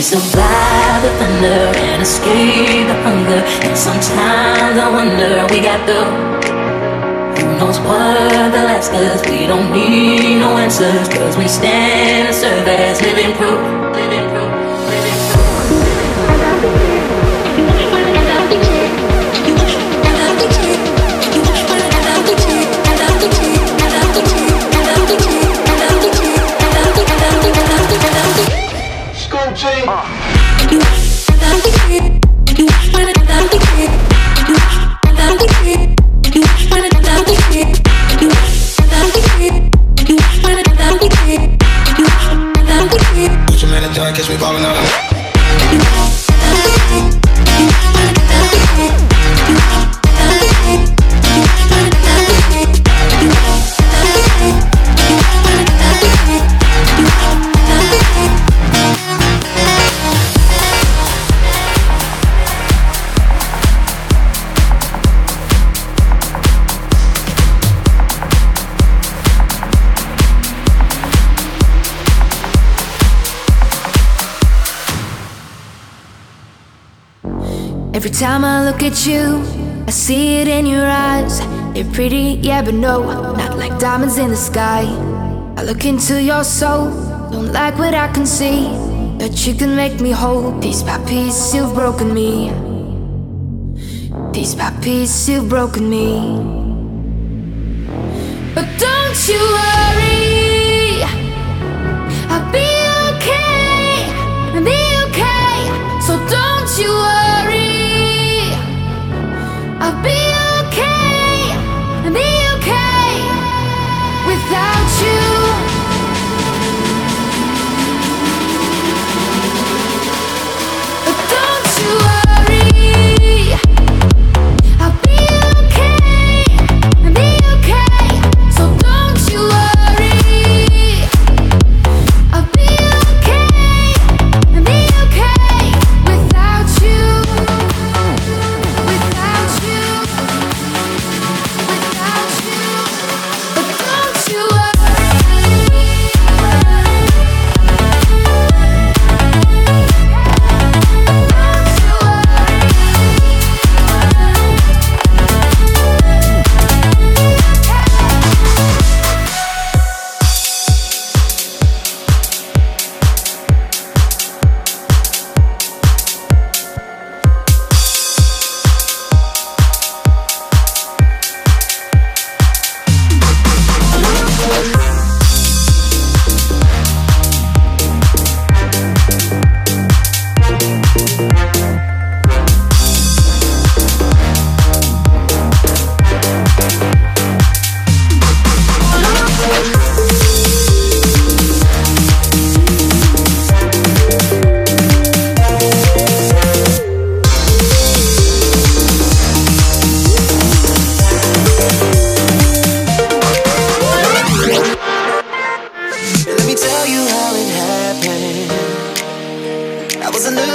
We survive the thunder and escape the hunger. And sometimes I wonder we got the who knows what the last cause we don't need no answers. Cause we stand and serve as living proof. Living proof. Time I look at you, I see it in your eyes. They're pretty, yeah, but no, not like diamonds in the sky. I look into your soul, don't like what I can see. But you can make me whole, piece by piece, you've broken me. Piece by piece, you've broken me. But don't you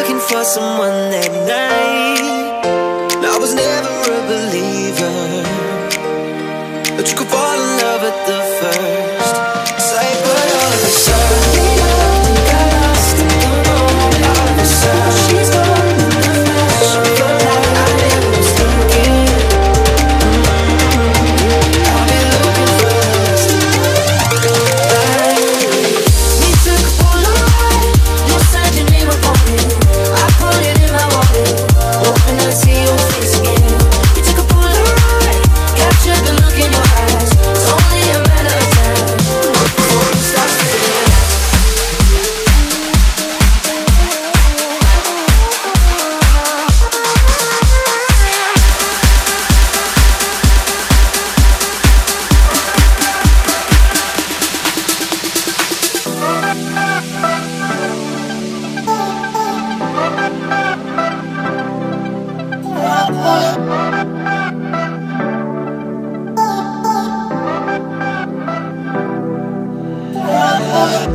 looking for someone that night. I was never a believer. But you could fall in love at the first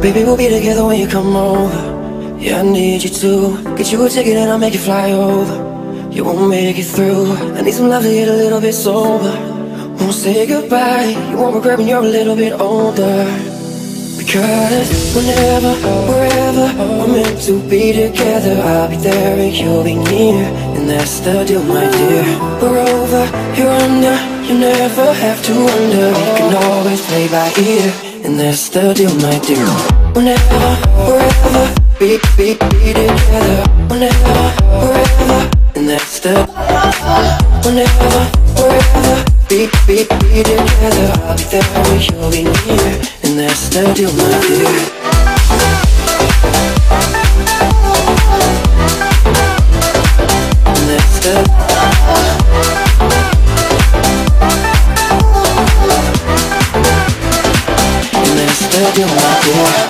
Baby, we'll be together when you come over. Yeah, I need you to get you a ticket and I'll make you fly over. You won't make it through. I need some love to get a little bit sober. Won't say goodbye. You won't regret when you're a little bit older. Because whenever, wherever we're meant to be together, I'll be there and you'll be near, and that's the deal, my dear. We're over, you're under, you never have to wonder. We can always play by ear, and that's the deal, my dear. We'll never, forever be, together. We'll and that's the. We'll never, forever be, be, together. I'll be there when you'll be near, and that's the deal, my dear. you my dear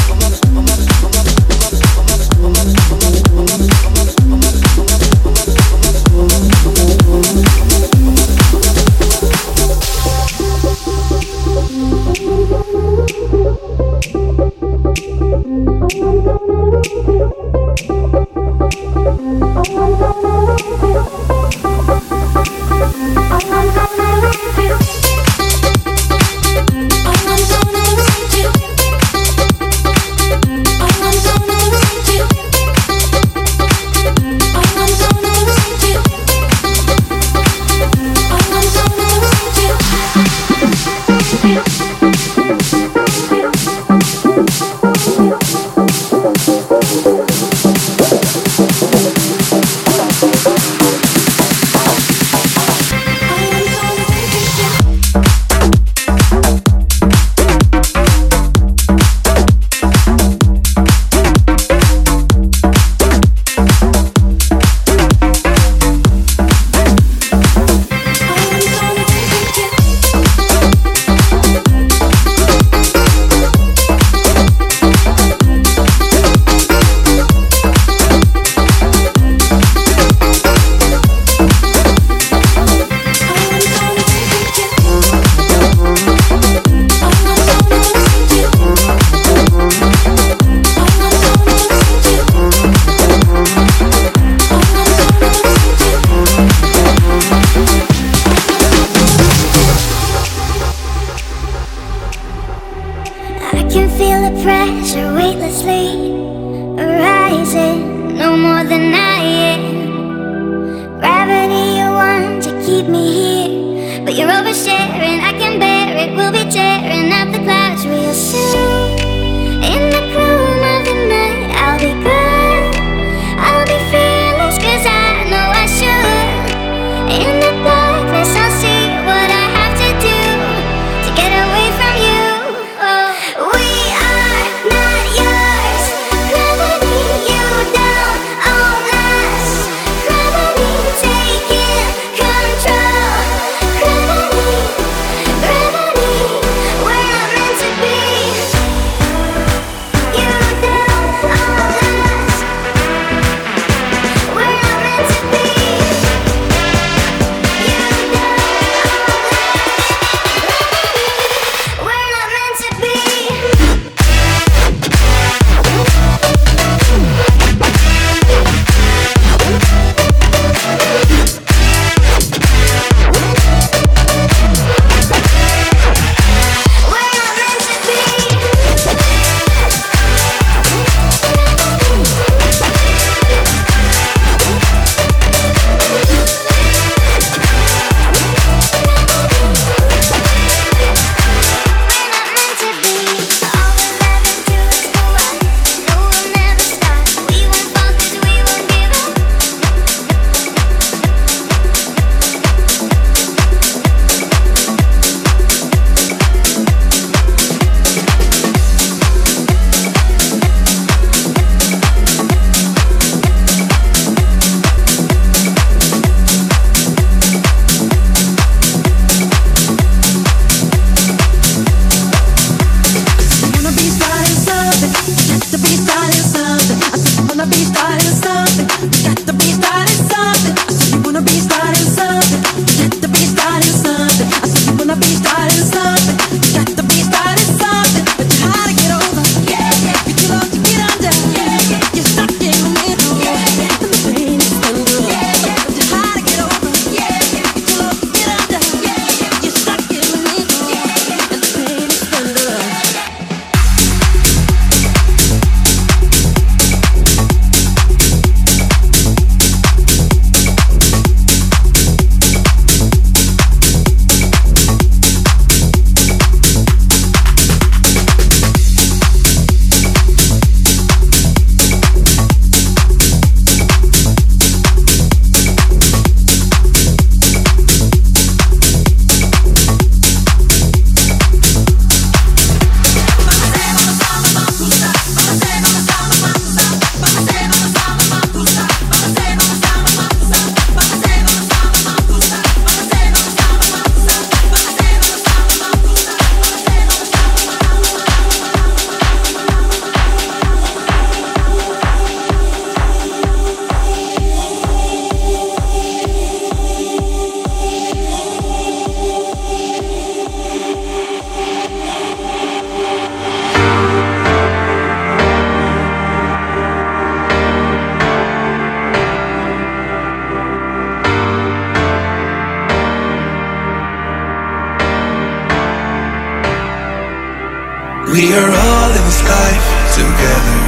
are all in this life together.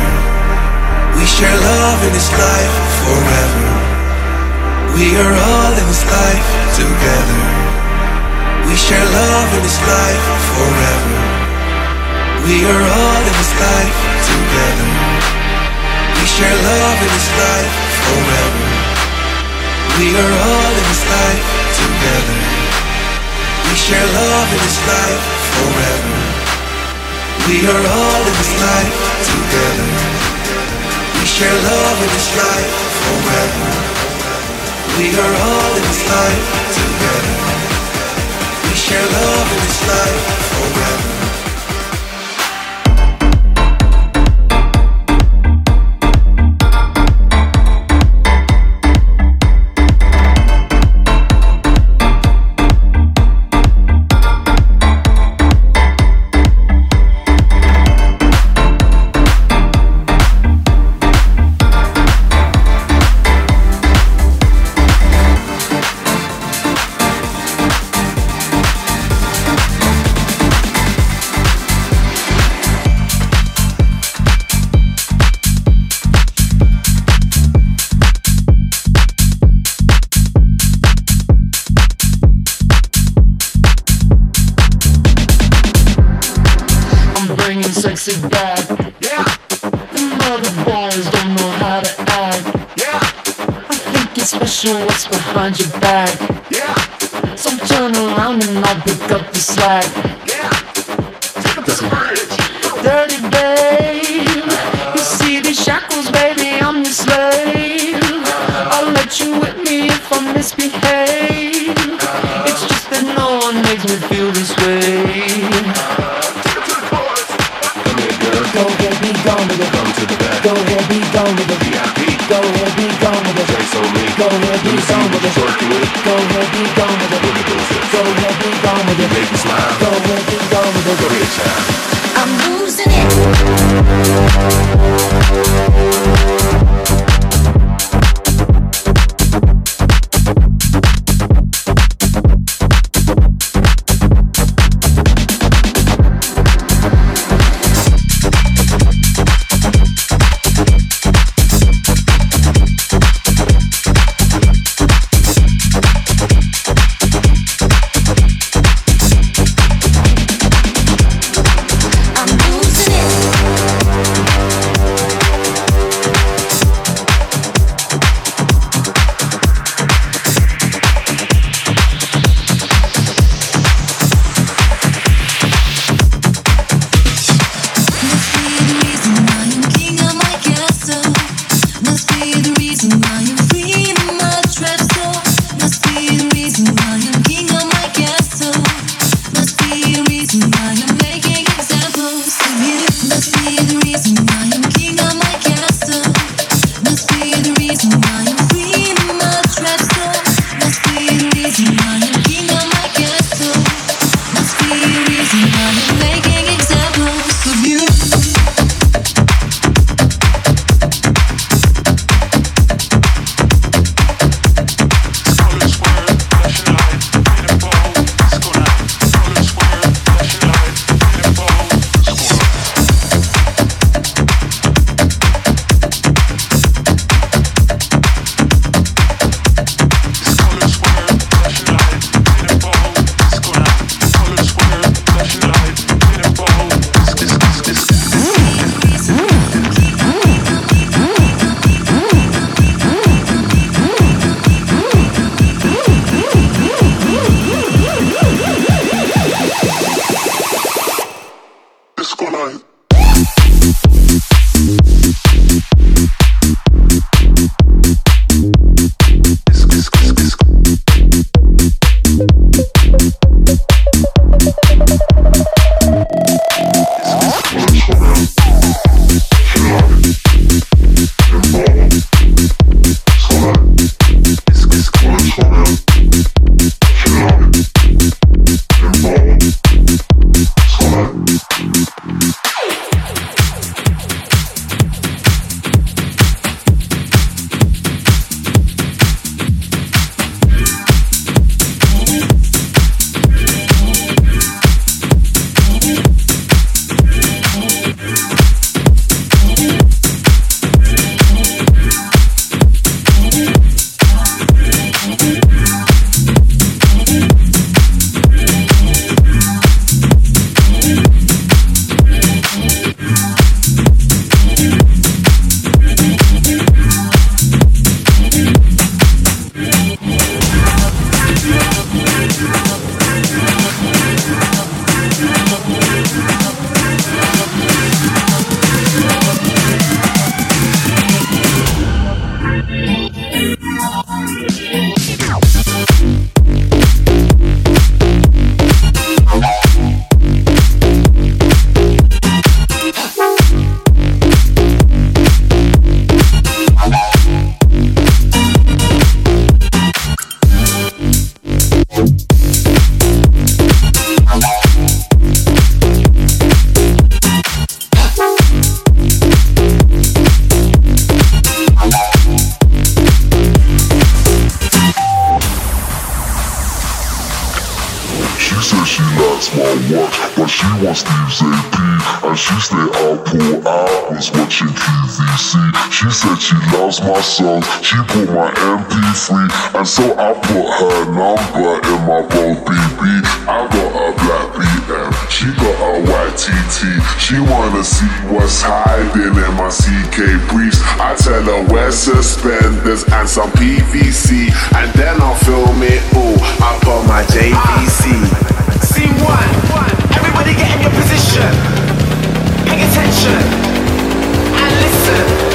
We share love in this life forever. We are all in this life together. We share love in this life forever. We are all in this life together. We share love in this life forever. We are all in this life together. We share love in this life forever. We are all in this life together. We share love in this life forever. We are all in this life Special what's behind your back. Yeah. So turn around and I'll pick up the slack. Yeah. Take bridge. Dirty babe. You see these shackles, baby, I'm your slave. I'll let you whip me if I misbehave. It's just that no one makes me feel this way. Go ahead, with. Come to the back. Go ahead, be gone with it. Go ahead, Go ahead, be gone with it. Go ahead, be gone with it. Go ahead, be gone with it. Make me smile. Go ahead, be gone with it. Go ahead. I'm losing it. She loves my songs, she put my MP3. And so I put her number in my bold BB. I got a black BM, she got a white TT. She wanna see what's hiding in my CK briefs. I tell her wear suspenders and some PVC. And then I'll film it all up on my JVC. Scene one. Everybody get in your position. Pay attention. And listen.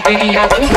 Diddy, I